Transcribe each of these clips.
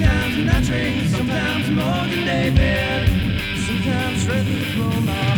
sometimes not drink, sometimes more than they David, sometimes threaten to blow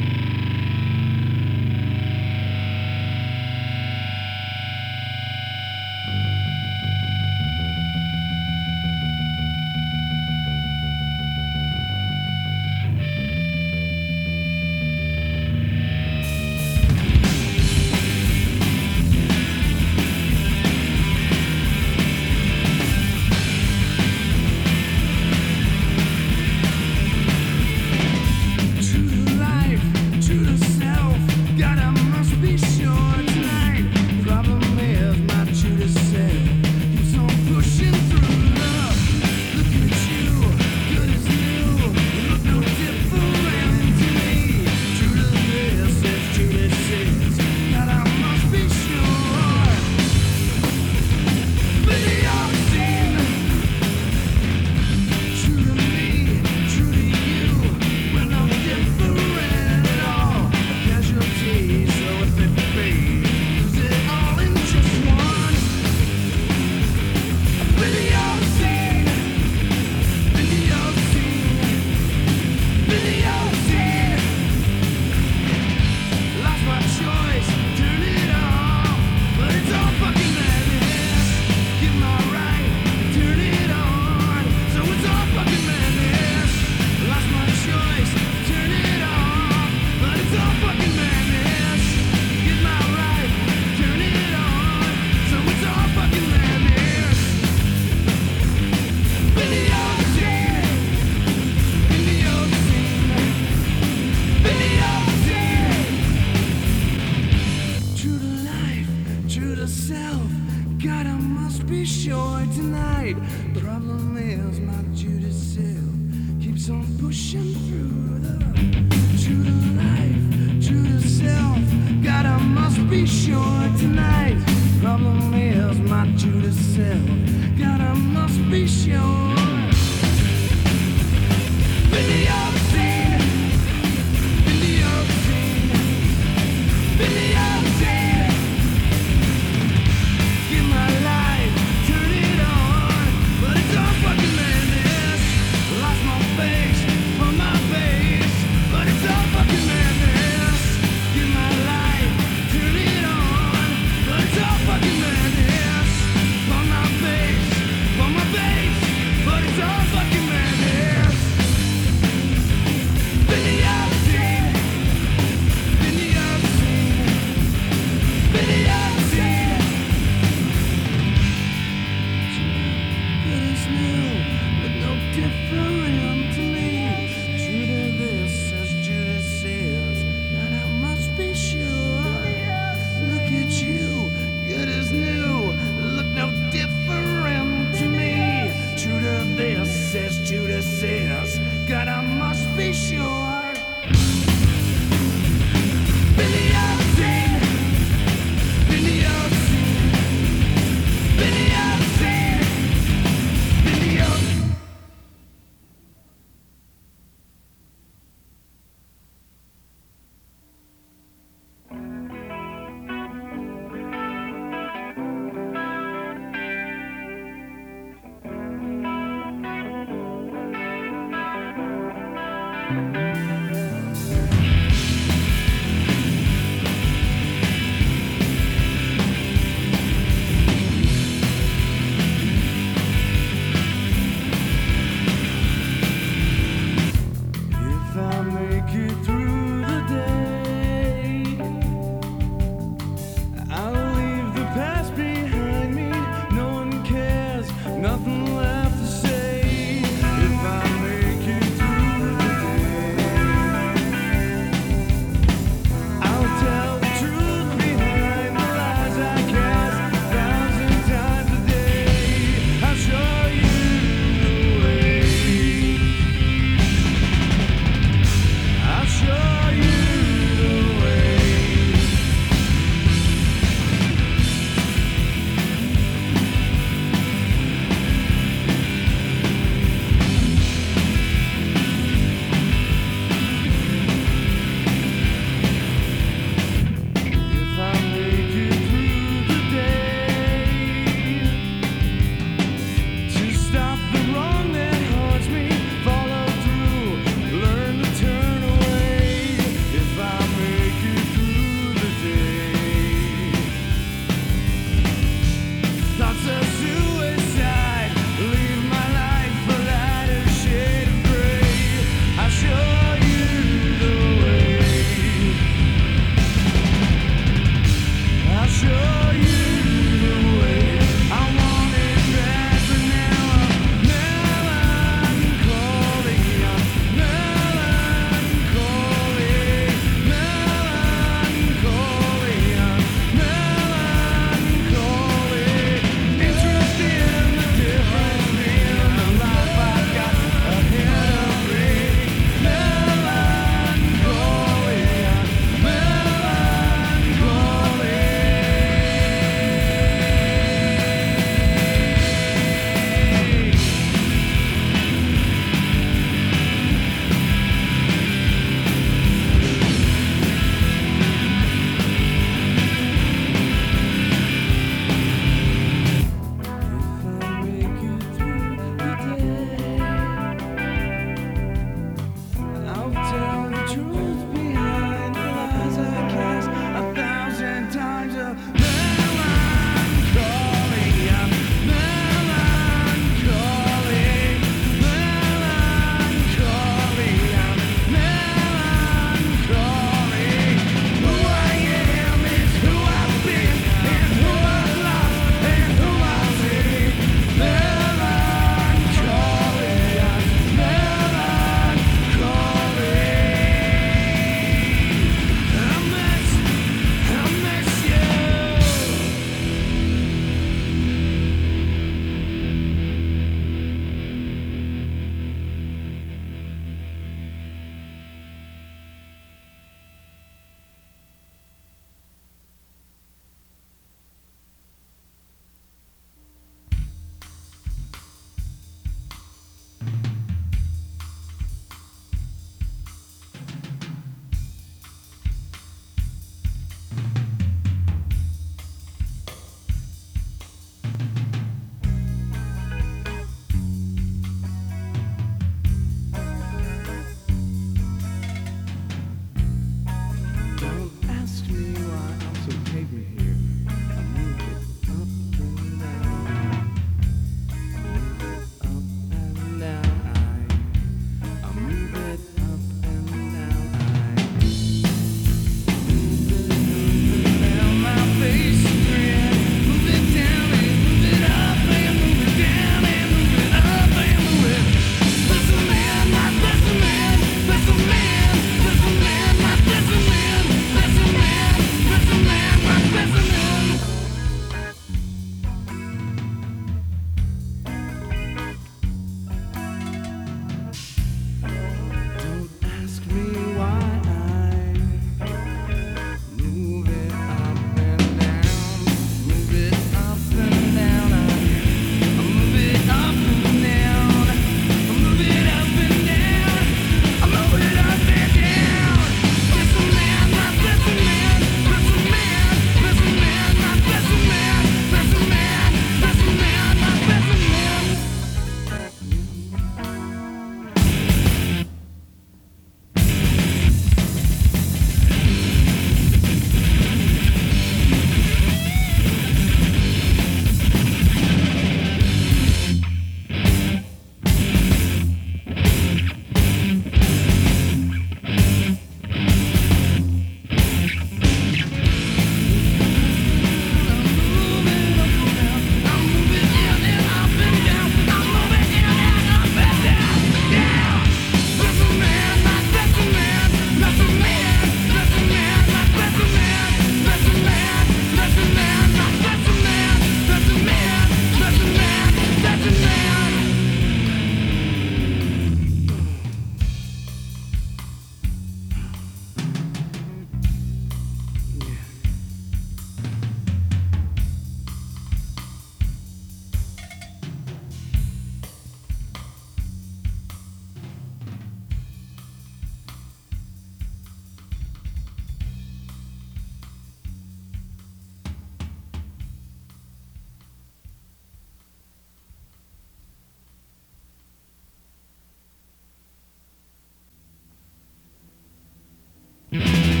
Every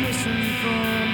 listen for